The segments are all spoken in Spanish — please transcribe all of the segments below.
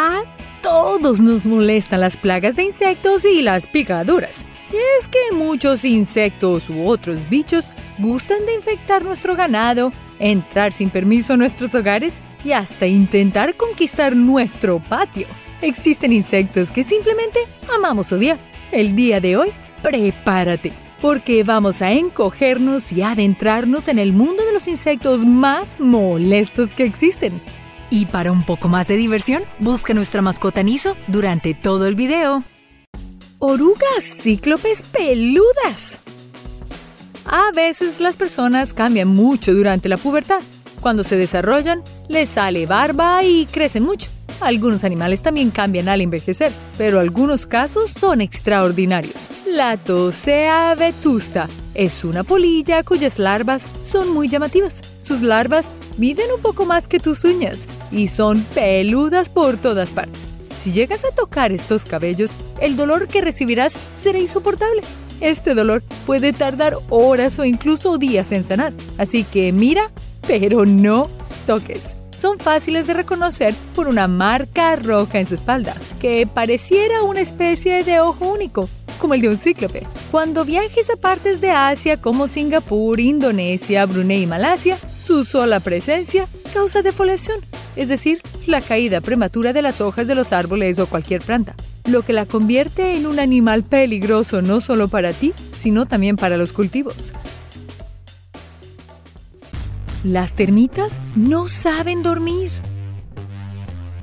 A todos nos molestan las plagas de insectos y las picaduras. Y es que muchos insectos u otros bichos gustan de infectar nuestro ganado, entrar sin permiso a nuestros hogares y hasta intentar conquistar nuestro patio. Existen insectos que simplemente amamos odiar. El día de hoy, prepárate, porque vamos a encogernos y adentrarnos en el mundo de los insectos más molestos que existen. Y para un poco más de diversión, busca nuestra mascota Niso durante todo el video. Orugas cíclopes peludas. A veces las personas cambian mucho durante la pubertad. Cuando se desarrollan, les sale barba y crecen mucho. Algunos animales también cambian al envejecer, pero algunos casos son extraordinarios. La Tosea vetusta es una polilla cuyas larvas son muy llamativas. Sus larvas miden un poco más que tus uñas y son peludas por todas partes. Si llegas a tocar estos cabellos, el dolor que recibirás será insoportable. Este dolor puede tardar horas o incluso días en sanar, así que mira, pero no toques son fáciles de reconocer por una marca roja en su espalda, que pareciera una especie de ojo único, como el de un cíclope. Cuando viajes a partes de Asia como Singapur, Indonesia, Brunei y Malasia, su sola presencia causa defoliación, es decir, la caída prematura de las hojas de los árboles o cualquier planta, lo que la convierte en un animal peligroso no solo para ti, sino también para los cultivos. Las termitas no saben dormir.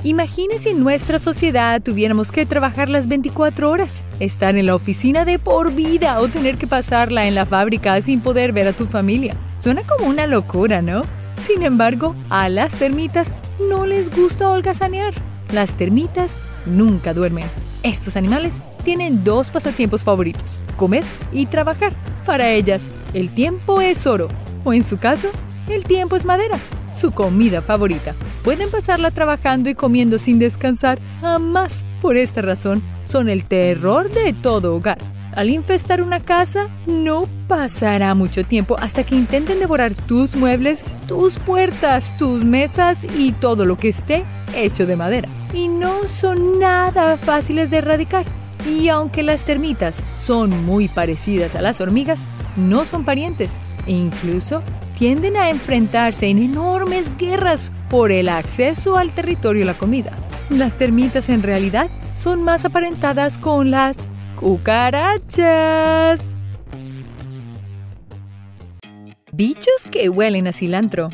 Imagine si en nuestra sociedad tuviéramos que trabajar las 24 horas, estar en la oficina de por vida o tener que pasarla en la fábrica sin poder ver a tu familia. Suena como una locura, ¿no? Sin embargo, a las termitas no les gusta holgazanear. Las termitas nunca duermen. Estos animales tienen dos pasatiempos favoritos, comer y trabajar. Para ellas, el tiempo es oro, o en su caso, el tiempo es madera, su comida favorita. Pueden pasarla trabajando y comiendo sin descansar jamás. Por esta razón, son el terror de todo hogar. Al infestar una casa, no pasará mucho tiempo hasta que intenten devorar tus muebles, tus puertas, tus mesas y todo lo que esté hecho de madera. Y no son nada fáciles de erradicar. Y aunque las termitas son muy parecidas a las hormigas, no son parientes e incluso tienden a enfrentarse en enormes guerras por el acceso al territorio y la comida. Las termitas en realidad son más aparentadas con las cucarachas. Bichos que huelen a cilantro.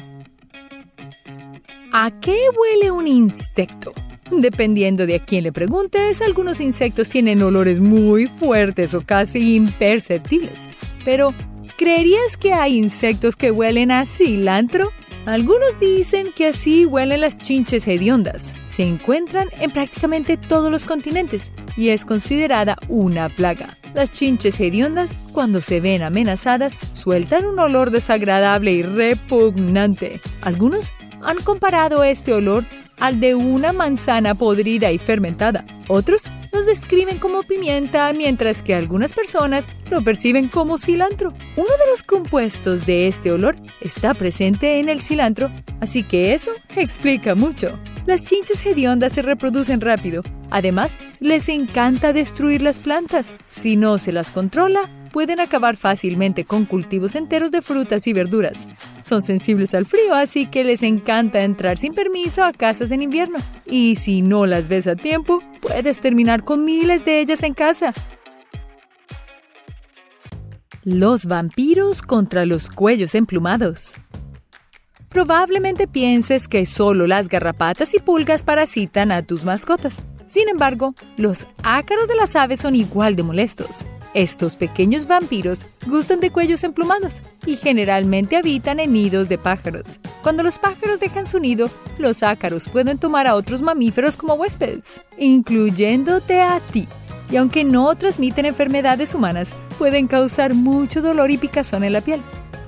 ¿A qué huele un insecto? Dependiendo de a quién le preguntes, algunos insectos tienen olores muy fuertes o casi imperceptibles. Pero ¿Creerías que hay insectos que huelen a cilantro? Algunos dicen que así huelen las chinches hediondas. Se encuentran en prácticamente todos los continentes y es considerada una plaga. Las chinches hediondas, cuando se ven amenazadas, sueltan un olor desagradable y repugnante. Algunos han comparado este olor al de una manzana podrida y fermentada. Otros los describen como pimienta, mientras que algunas personas lo perciben como cilantro. Uno de los compuestos de este olor está presente en el cilantro, así que eso explica mucho. Las chinches hediondas se reproducen rápido. Además, les encanta destruir las plantas. Si no se las controla, pueden acabar fácilmente con cultivos enteros de frutas y verduras. Son sensibles al frío, así que les encanta entrar sin permiso a casas en invierno. Y si no las ves a tiempo, puedes terminar con miles de ellas en casa. Los vampiros contra los cuellos emplumados. Probablemente pienses que solo las garrapatas y pulgas parasitan a tus mascotas. Sin embargo, los ácaros de las aves son igual de molestos. Estos pequeños vampiros gustan de cuellos emplumados y generalmente habitan en nidos de pájaros. Cuando los pájaros dejan su nido, los ácaros pueden tomar a otros mamíferos como huéspedes, incluyéndote a ti. Y aunque no transmiten enfermedades humanas, pueden causar mucho dolor y picazón en la piel.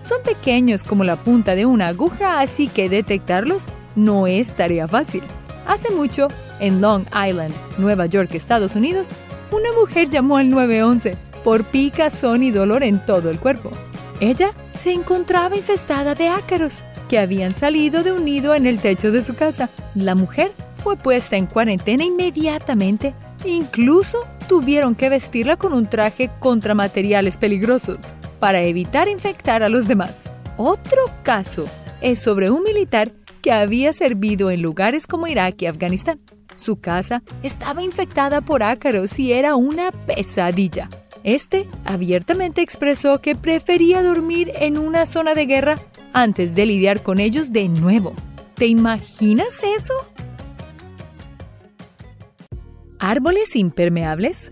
Son pequeños como la punta de una aguja, así que detectarlos no es tarea fácil. Hace mucho, en Long Island, Nueva York, Estados Unidos, una mujer llamó al 911 por picazón y dolor en todo el cuerpo. Ella se encontraba infestada de ácaros que habían salido de un nido en el techo de su casa. La mujer fue puesta en cuarentena inmediatamente. Incluso tuvieron que vestirla con un traje contra materiales peligrosos para evitar infectar a los demás. Otro caso es sobre un militar que había servido en lugares como Irak y Afganistán. Su casa estaba infectada por ácaros y era una pesadilla. Este abiertamente expresó que prefería dormir en una zona de guerra antes de lidiar con ellos de nuevo. ¿Te imaginas eso? ¿Árboles impermeables?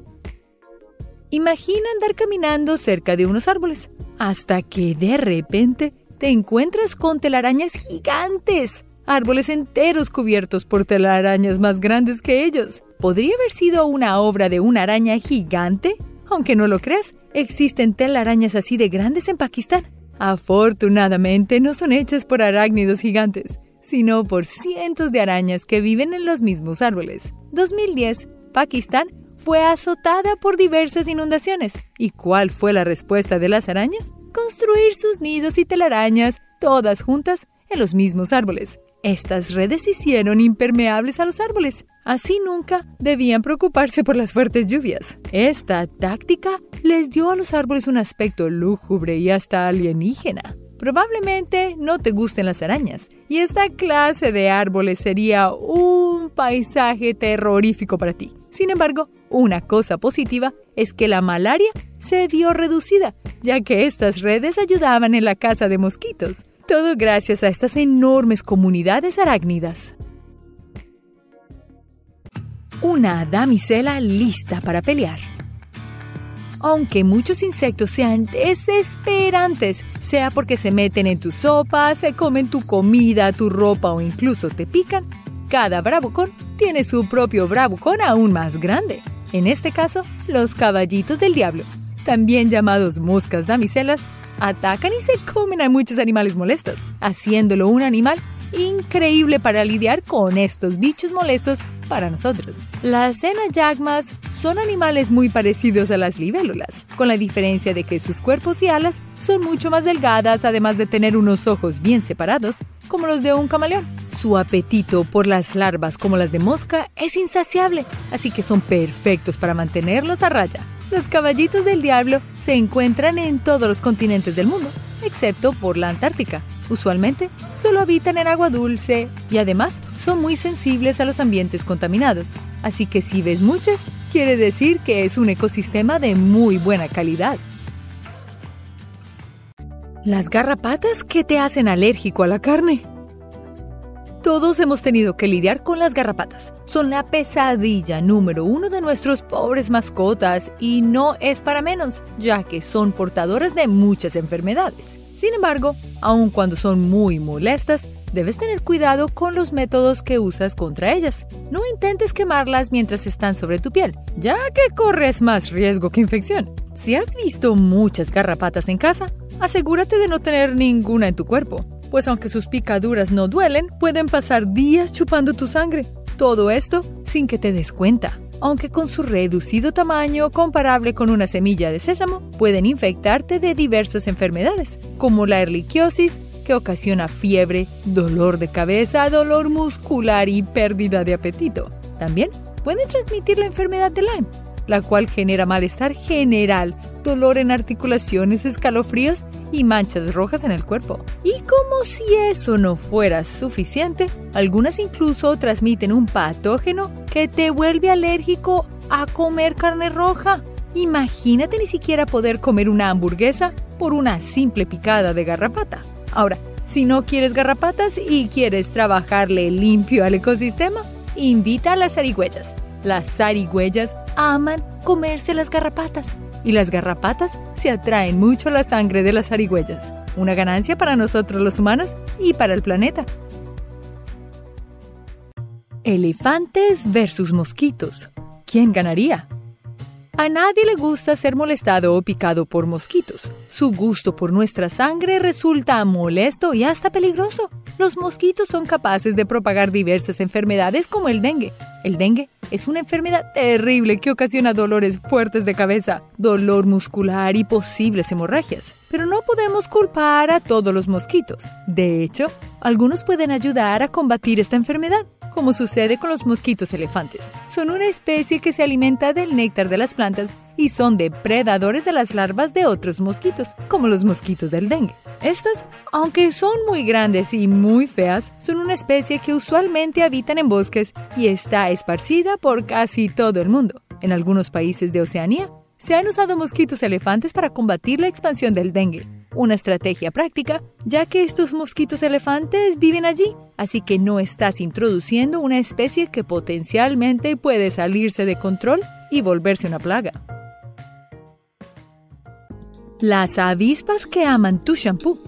Imagina andar caminando cerca de unos árboles, hasta que de repente te encuentras con telarañas gigantes, árboles enteros cubiertos por telarañas más grandes que ellos. ¿Podría haber sido una obra de una araña gigante? Aunque no lo creas, existen telarañas así de grandes en Pakistán. Afortunadamente no son hechas por arácnidos gigantes, sino por cientos de arañas que viven en los mismos árboles. 2010, Pakistán fue azotada por diversas inundaciones. ¿Y cuál fue la respuesta de las arañas? construir sus nidos y telarañas, todas juntas, en los mismos árboles. Estas redes hicieron impermeables a los árboles. Así nunca debían preocuparse por las fuertes lluvias. Esta táctica les dio a los árboles un aspecto lúgubre y hasta alienígena. Probablemente no te gusten las arañas, y esta clase de árboles sería un paisaje terrorífico para ti. Sin embargo, una cosa positiva es que la malaria se vio reducida, ya que estas redes ayudaban en la caza de mosquitos. Todo gracias a estas enormes comunidades arácnidas. Una damisela lista para pelear. Aunque muchos insectos sean desesperantes, sea porque se meten en tu sopa, se comen tu comida, tu ropa o incluso te pican, cada bravucón tiene su propio bravucón aún más grande. En este caso, los caballitos del diablo, también llamados moscas damiselas, atacan y se comen a muchos animales molestos, haciéndolo un animal increíble para lidiar con estos bichos molestos para nosotros. Las enayagmas son animales muy parecidos a las libélulas, con la diferencia de que sus cuerpos y alas son mucho más delgadas, además de tener unos ojos bien separados, como los de un camaleón. Su apetito por las larvas como las de mosca es insaciable, así que son perfectos para mantenerlos a raya. Los caballitos del diablo se encuentran en todos los continentes del mundo, excepto por la Antártica. Usualmente solo habitan en agua dulce y además son muy sensibles a los ambientes contaminados. Así que si ves muchas, quiere decir que es un ecosistema de muy buena calidad. Las garrapatas que te hacen alérgico a la carne. Todos hemos tenido que lidiar con las garrapatas. Son la pesadilla número uno de nuestros pobres mascotas y no es para menos, ya que son portadoras de muchas enfermedades. Sin embargo, aun cuando son muy molestas, debes tener cuidado con los métodos que usas contra ellas. No intentes quemarlas mientras están sobre tu piel, ya que corres más riesgo que infección. Si has visto muchas garrapatas en casa, asegúrate de no tener ninguna en tu cuerpo pues aunque sus picaduras no duelen, pueden pasar días chupando tu sangre. Todo esto sin que te des cuenta. Aunque con su reducido tamaño, comparable con una semilla de sésamo, pueden infectarte de diversas enfermedades, como la erliquiosis, que ocasiona fiebre, dolor de cabeza, dolor muscular y pérdida de apetito. También pueden transmitir la enfermedad de Lyme, la cual genera malestar general, dolor en articulaciones, escalofríos y manchas rojas en el cuerpo. Y como si eso no fuera suficiente, algunas incluso transmiten un patógeno que te vuelve alérgico a comer carne roja. Imagínate ni siquiera poder comer una hamburguesa por una simple picada de garrapata. Ahora, si no quieres garrapatas y quieres trabajarle limpio al ecosistema, invita a las zarigüeyas. Las zarigüeyas aman comerse las garrapatas y las garrapatas se atraen mucho a la sangre de las zarigüeyas. Una ganancia para nosotros los humanos y para el planeta. Elefantes versus mosquitos. ¿Quién ganaría? A nadie le gusta ser molestado o picado por mosquitos. Su gusto por nuestra sangre resulta molesto y hasta peligroso. Los mosquitos son capaces de propagar diversas enfermedades como el dengue. El dengue es una enfermedad terrible que ocasiona dolores fuertes de cabeza, dolor muscular y posibles hemorragias. Pero no podemos culpar a todos los mosquitos. De hecho, algunos pueden ayudar a combatir esta enfermedad. Como sucede con los mosquitos elefantes. Son una especie que se alimenta del néctar de las plantas y son depredadores de las larvas de otros mosquitos, como los mosquitos del dengue. Estas, aunque son muy grandes y muy feas, son una especie que usualmente habitan en bosques y está esparcida por casi todo el mundo. En algunos países de Oceanía, se han usado mosquitos elefantes para combatir la expansión del dengue. Una estrategia práctica, ya que estos mosquitos elefantes viven allí, así que no estás introduciendo una especie que potencialmente puede salirse de control y volverse una plaga. Las avispas que aman tu shampoo.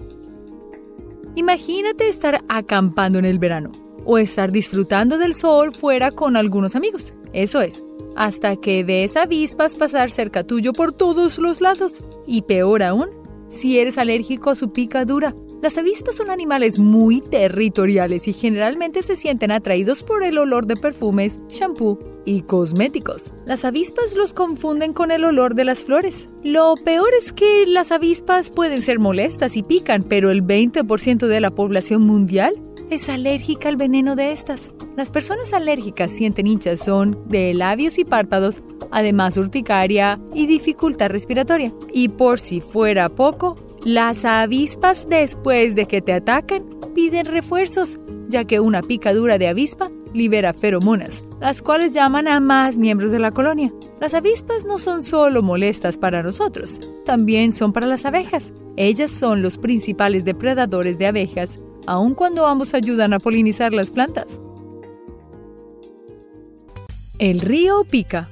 Imagínate estar acampando en el verano o estar disfrutando del sol fuera con algunos amigos. Eso es, hasta que ves avispas pasar cerca tuyo por todos los lados. Y peor aún, si eres alérgico a su picadura. Las avispas son animales muy territoriales y generalmente se sienten atraídos por el olor de perfumes, shampoo y cosméticos. Las avispas los confunden con el olor de las flores. Lo peor es que las avispas pueden ser molestas y pican, pero el 20% de la población mundial es alérgica al veneno de estas. Las personas alérgicas sienten hinchazón de labios y párpados, además urticaria y dificultad respiratoria. Y por si fuera poco, las avispas después de que te atacan piden refuerzos, ya que una picadura de avispa libera feromonas, las cuales llaman a más miembros de la colonia. Las avispas no son solo molestas para nosotros, también son para las abejas. Ellas son los principales depredadores de abejas aun cuando ambos ayudan a polinizar las plantas. El río pica.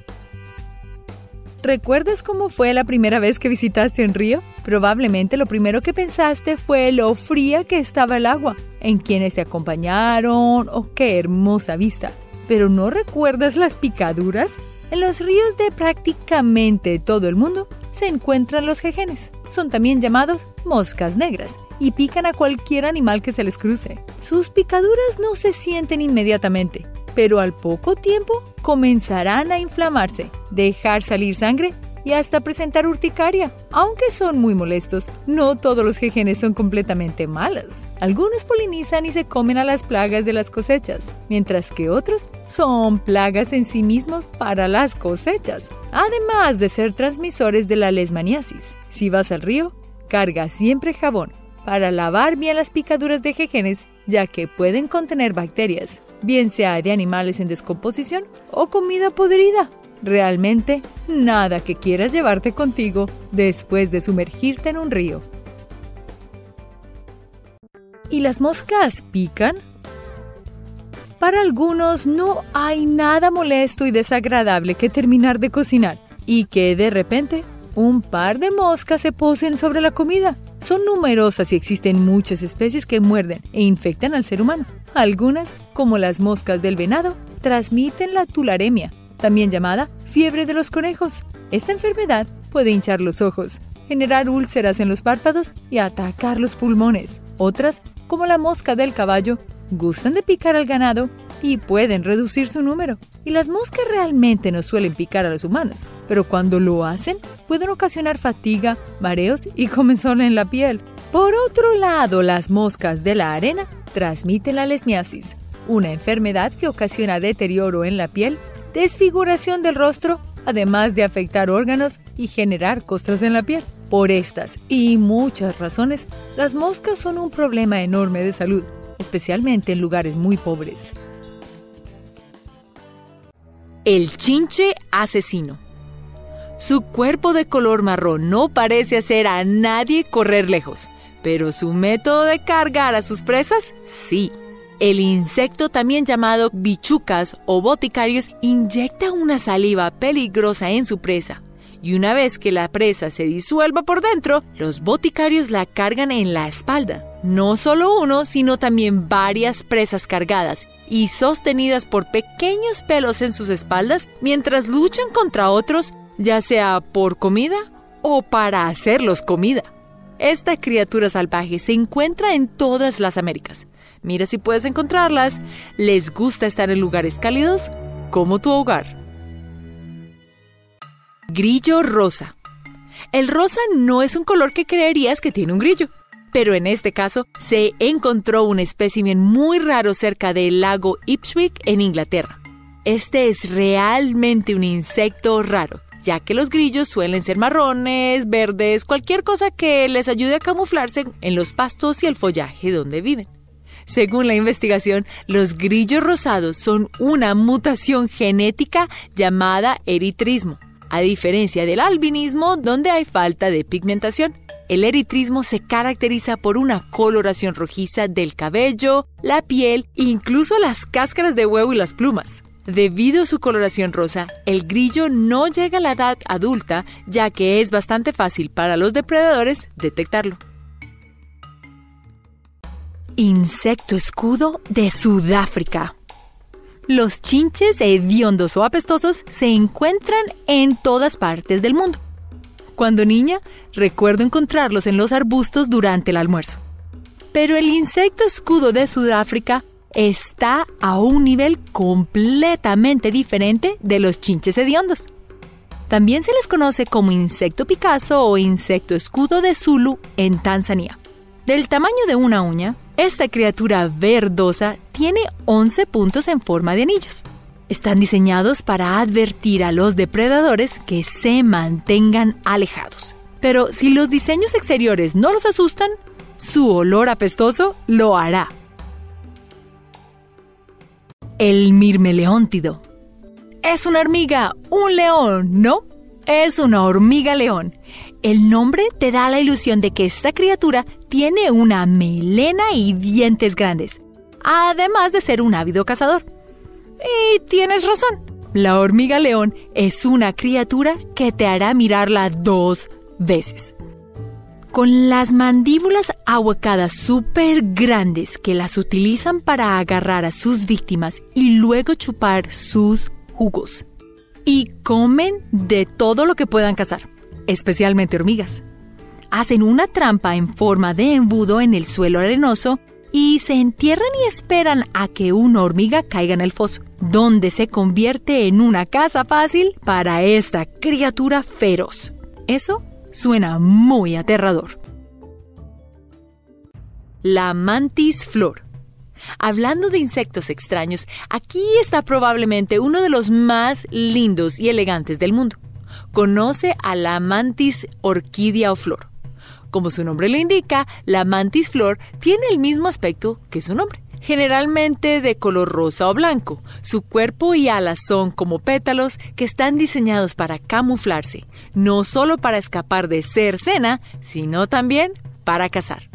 ¿Recuerdas cómo fue la primera vez que visitaste un río? Probablemente lo primero que pensaste fue lo fría que estaba el agua, en quienes te acompañaron o oh, qué hermosa vista. Pero ¿no recuerdas las picaduras? En los ríos de prácticamente todo el mundo se encuentran los jejenes. Son también llamados moscas negras y pican a cualquier animal que se les cruce. Sus picaduras no se sienten inmediatamente, pero al poco tiempo comenzarán a inflamarse, dejar salir sangre y hasta presentar urticaria. Aunque son muy molestos, no todos los jejenes son completamente malos. Algunos polinizan y se comen a las plagas de las cosechas, mientras que otros son plagas en sí mismos para las cosechas, además de ser transmisores de la lesmaniasis. Si vas al río, carga siempre jabón para lavar bien las picaduras de jejenes, ya que pueden contener bacterias, bien sea de animales en descomposición o comida podrida. Realmente, nada que quieras llevarte contigo después de sumergirte en un río. ¿Y las moscas pican? Para algunos no hay nada molesto y desagradable que terminar de cocinar y que de repente un par de moscas se posen sobre la comida. Son numerosas y existen muchas especies que muerden e infectan al ser humano. Algunas, como las moscas del venado, transmiten la tularemia, también llamada fiebre de los conejos. Esta enfermedad puede hinchar los ojos, generar úlceras en los párpados y atacar los pulmones. Otras, como la mosca del caballo, gustan de picar al ganado y pueden reducir su número. Y las moscas realmente no suelen picar a los humanos, pero cuando lo hacen pueden ocasionar fatiga, mareos y comezón en la piel. Por otro lado, las moscas de la arena transmiten la lesmiasis, una enfermedad que ocasiona deterioro en la piel, desfiguración del rostro, además de afectar órganos y generar costras en la piel. Por estas y muchas razones, las moscas son un problema enorme de salud, especialmente en lugares muy pobres. El chinche asesino. Su cuerpo de color marrón no parece hacer a nadie correr lejos, pero su método de cargar a sus presas, sí. El insecto, también llamado bichucas o boticarios, inyecta una saliva peligrosa en su presa. Y una vez que la presa se disuelva por dentro, los boticarios la cargan en la espalda. No solo uno, sino también varias presas cargadas y sostenidas por pequeños pelos en sus espaldas mientras luchan contra otros, ya sea por comida o para hacerlos comida. Esta criatura salvaje se encuentra en todas las Américas. Mira si puedes encontrarlas. Les gusta estar en lugares cálidos como tu hogar. Grillo rosa. El rosa no es un color que creerías que tiene un grillo pero en este caso se encontró un espécimen muy raro cerca del lago Ipswich en Inglaterra. Este es realmente un insecto raro, ya que los grillos suelen ser marrones, verdes, cualquier cosa que les ayude a camuflarse en los pastos y el follaje donde viven. Según la investigación, los grillos rosados son una mutación genética llamada eritrismo, a diferencia del albinismo donde hay falta de pigmentación. El eritrismo se caracteriza por una coloración rojiza del cabello, la piel e incluso las cáscaras de huevo y las plumas. Debido a su coloración rosa, el grillo no llega a la edad adulta ya que es bastante fácil para los depredadores detectarlo. Insecto escudo de Sudáfrica. Los chinches hediondos o apestosos se encuentran en todas partes del mundo. Cuando niña, recuerdo encontrarlos en los arbustos durante el almuerzo. Pero el insecto escudo de Sudáfrica está a un nivel completamente diferente de los chinches hediondos. También se les conoce como insecto picasso o insecto escudo de Zulu en Tanzania. Del tamaño de una uña, esta criatura verdosa tiene 11 puntos en forma de anillos. Están diseñados para advertir a los depredadores que se mantengan alejados. Pero si los diseños exteriores no los asustan, su olor apestoso lo hará. El mirmeleóntido. Es una hormiga, un león, ¿no? Es una hormiga león. El nombre te da la ilusión de que esta criatura tiene una melena y dientes grandes, además de ser un ávido cazador. Y tienes razón, la hormiga león es una criatura que te hará mirarla dos veces con las mandíbulas ahuecadas súper grandes que las utilizan para agarrar a sus víctimas y luego chupar sus jugos. Y comen de todo lo que puedan cazar, especialmente hormigas. Hacen una trampa en forma de embudo en el suelo arenoso y se entierran y esperan a que una hormiga caiga en el foso, donde se convierte en una casa fácil para esta criatura feroz. Eso Suena muy aterrador. La mantis flor. Hablando de insectos extraños, aquí está probablemente uno de los más lindos y elegantes del mundo. Conoce a la mantis orquídea o flor. Como su nombre lo indica, la mantis flor tiene el mismo aspecto que su nombre generalmente de color rosa o blanco. Su cuerpo y alas son como pétalos que están diseñados para camuflarse, no solo para escapar de ser cena, sino también para cazar.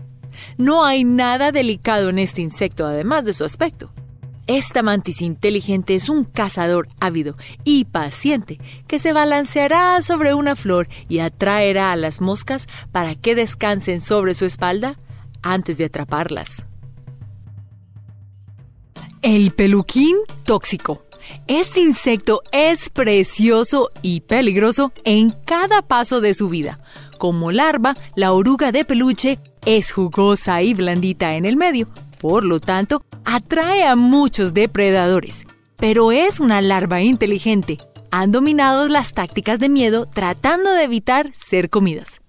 No hay nada delicado en este insecto además de su aspecto. Esta mantis inteligente es un cazador ávido y paciente que se balanceará sobre una flor y atraerá a las moscas para que descansen sobre su espalda antes de atraparlas. El peluquín tóxico. Este insecto es precioso y peligroso en cada paso de su vida. Como larva, la oruga de peluche es jugosa y blandita en el medio, por lo tanto, atrae a muchos depredadores. Pero es una larva inteligente. Han dominado las tácticas de miedo tratando de evitar ser comidas.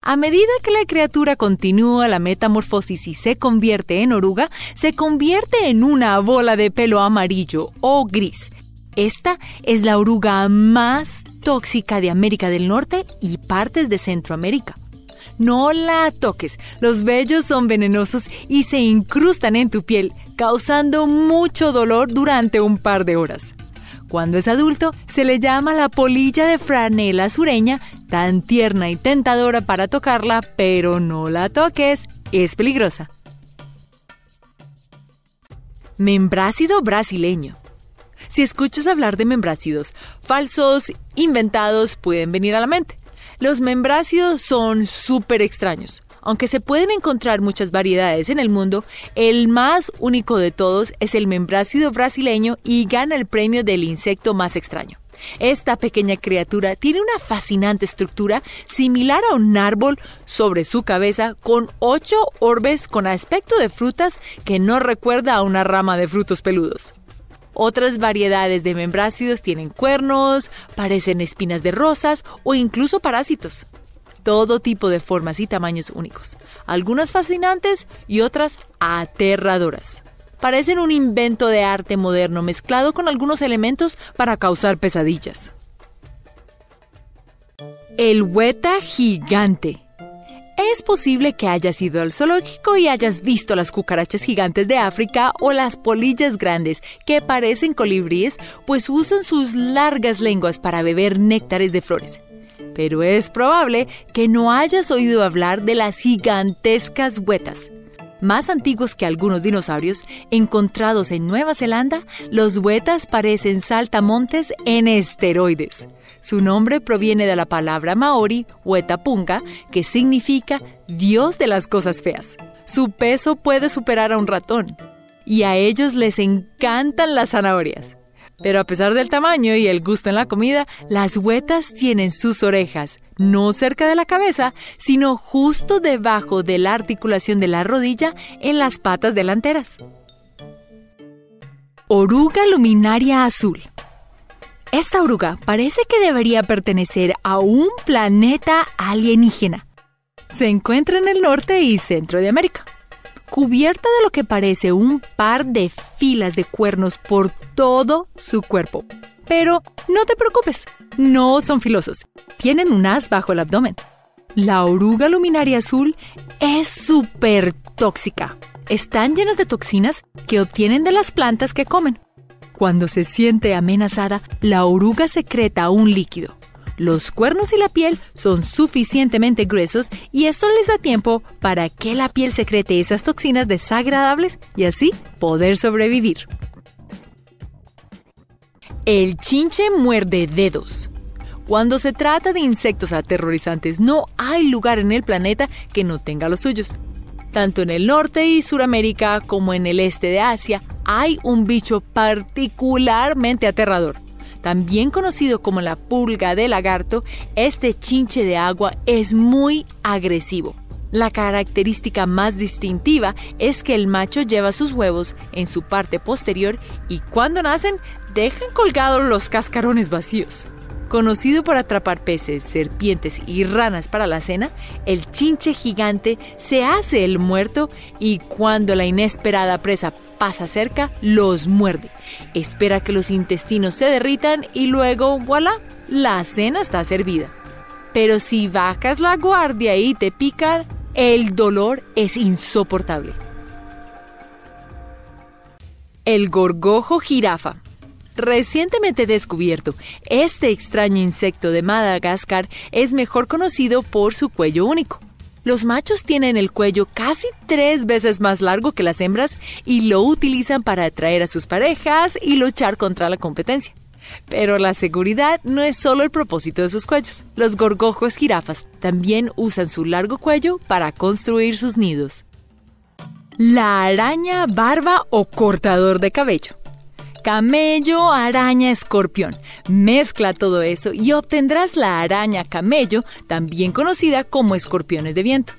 A medida que la criatura continúa la metamorfosis y se convierte en oruga, se convierte en una bola de pelo amarillo o gris. Esta es la oruga más tóxica de América del Norte y partes de Centroamérica. No la toques, los vellos son venenosos y se incrustan en tu piel, causando mucho dolor durante un par de horas. Cuando es adulto, se le llama la polilla de franela sureña, tan tierna y tentadora para tocarla, pero no la toques, es peligrosa. Membrácido brasileño. Si escuchas hablar de membrácidos, falsos, inventados, pueden venir a la mente. Los membrácidos son súper extraños. Aunque se pueden encontrar muchas variedades en el mundo, el más único de todos es el membrácido brasileño y gana el premio del insecto más extraño. Esta pequeña criatura tiene una fascinante estructura similar a un árbol sobre su cabeza con ocho orbes con aspecto de frutas que no recuerda a una rama de frutos peludos. Otras variedades de membrácidos tienen cuernos, parecen espinas de rosas o incluso parásitos. todo tipo de formas y tamaños únicos, algunas fascinantes y otras aterradoras. Parecen un invento de arte moderno mezclado con algunos elementos para causar pesadillas. El hueta gigante. Es posible que hayas ido al zoológico y hayas visto las cucarachas gigantes de África o las polillas grandes que parecen colibríes, pues usan sus largas lenguas para beber néctares de flores pero es probable que no hayas oído hablar de las gigantescas huetas. Más antiguos que algunos dinosaurios encontrados en Nueva Zelanda, los huetas parecen saltamontes en esteroides. Su nombre proviene de la palabra maori, huetapunga, que significa Dios de las cosas feas. Su peso puede superar a un ratón. Y a ellos les encantan las zanahorias. Pero a pesar del tamaño y el gusto en la comida, las huetas tienen sus orejas no cerca de la cabeza, sino justo debajo de la articulación de la rodilla en las patas delanteras. Oruga luminaria azul. Esta oruga parece que debería pertenecer a un planeta alienígena. Se encuentra en el norte y centro de América cubierta de lo que parece un par de filas de cuernos por todo su cuerpo. Pero no te preocupes, no son filosos. Tienen un as bajo el abdomen. La oruga luminaria azul es súper tóxica. Están llenas de toxinas que obtienen de las plantas que comen. Cuando se siente amenazada, la oruga secreta un líquido. Los cuernos y la piel son suficientemente gruesos y esto les da tiempo para que la piel secrete esas toxinas desagradables y así poder sobrevivir. El chinche muerde dedos. Cuando se trata de insectos aterrorizantes, no hay lugar en el planeta que no tenga los suyos. Tanto en el norte y Suramérica como en el este de Asia hay un bicho particularmente aterrador también conocido como la pulga de lagarto, este chinche de agua es muy agresivo. La característica más distintiva es que el macho lleva sus huevos en su parte posterior y cuando nacen dejan colgados los cascarones vacíos. Conocido por atrapar peces, serpientes y ranas para la cena, el chinche gigante se hace el muerto y cuando la inesperada presa pasa cerca, los muerde. Espera que los intestinos se derritan y luego, voilà, la cena está servida. Pero si bajas la guardia y te pican, el dolor es insoportable. El gorgojo jirafa. Recientemente descubierto, este extraño insecto de Madagascar es mejor conocido por su cuello único. Los machos tienen el cuello casi tres veces más largo que las hembras y lo utilizan para atraer a sus parejas y luchar contra la competencia. Pero la seguridad no es solo el propósito de sus cuellos. Los gorgojos jirafas también usan su largo cuello para construir sus nidos. La araña barba o cortador de cabello camello, araña, escorpión. Mezcla todo eso y obtendrás la araña camello, también conocida como escorpiones de viento.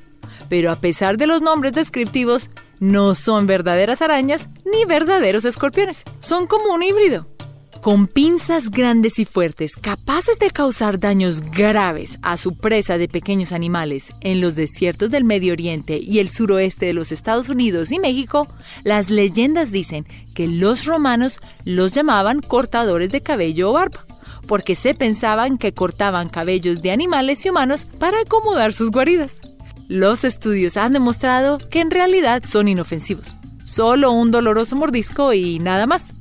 Pero a pesar de los nombres descriptivos, no son verdaderas arañas ni verdaderos escorpiones. Son como un híbrido con pinzas grandes y fuertes, capaces de causar daños graves a su presa de pequeños animales en los desiertos del Medio Oriente y el suroeste de los Estados Unidos y México, las leyendas dicen que los romanos los llamaban cortadores de cabello o barba, porque se pensaban que cortaban cabellos de animales y humanos para acomodar sus guaridas. Los estudios han demostrado que en realidad son inofensivos, solo un doloroso mordisco y nada más.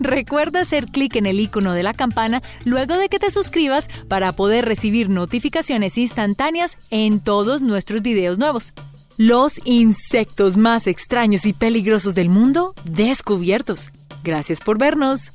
Recuerda hacer clic en el icono de la campana luego de que te suscribas para poder recibir notificaciones instantáneas en todos nuestros videos nuevos. Los insectos más extraños y peligrosos del mundo descubiertos. Gracias por vernos.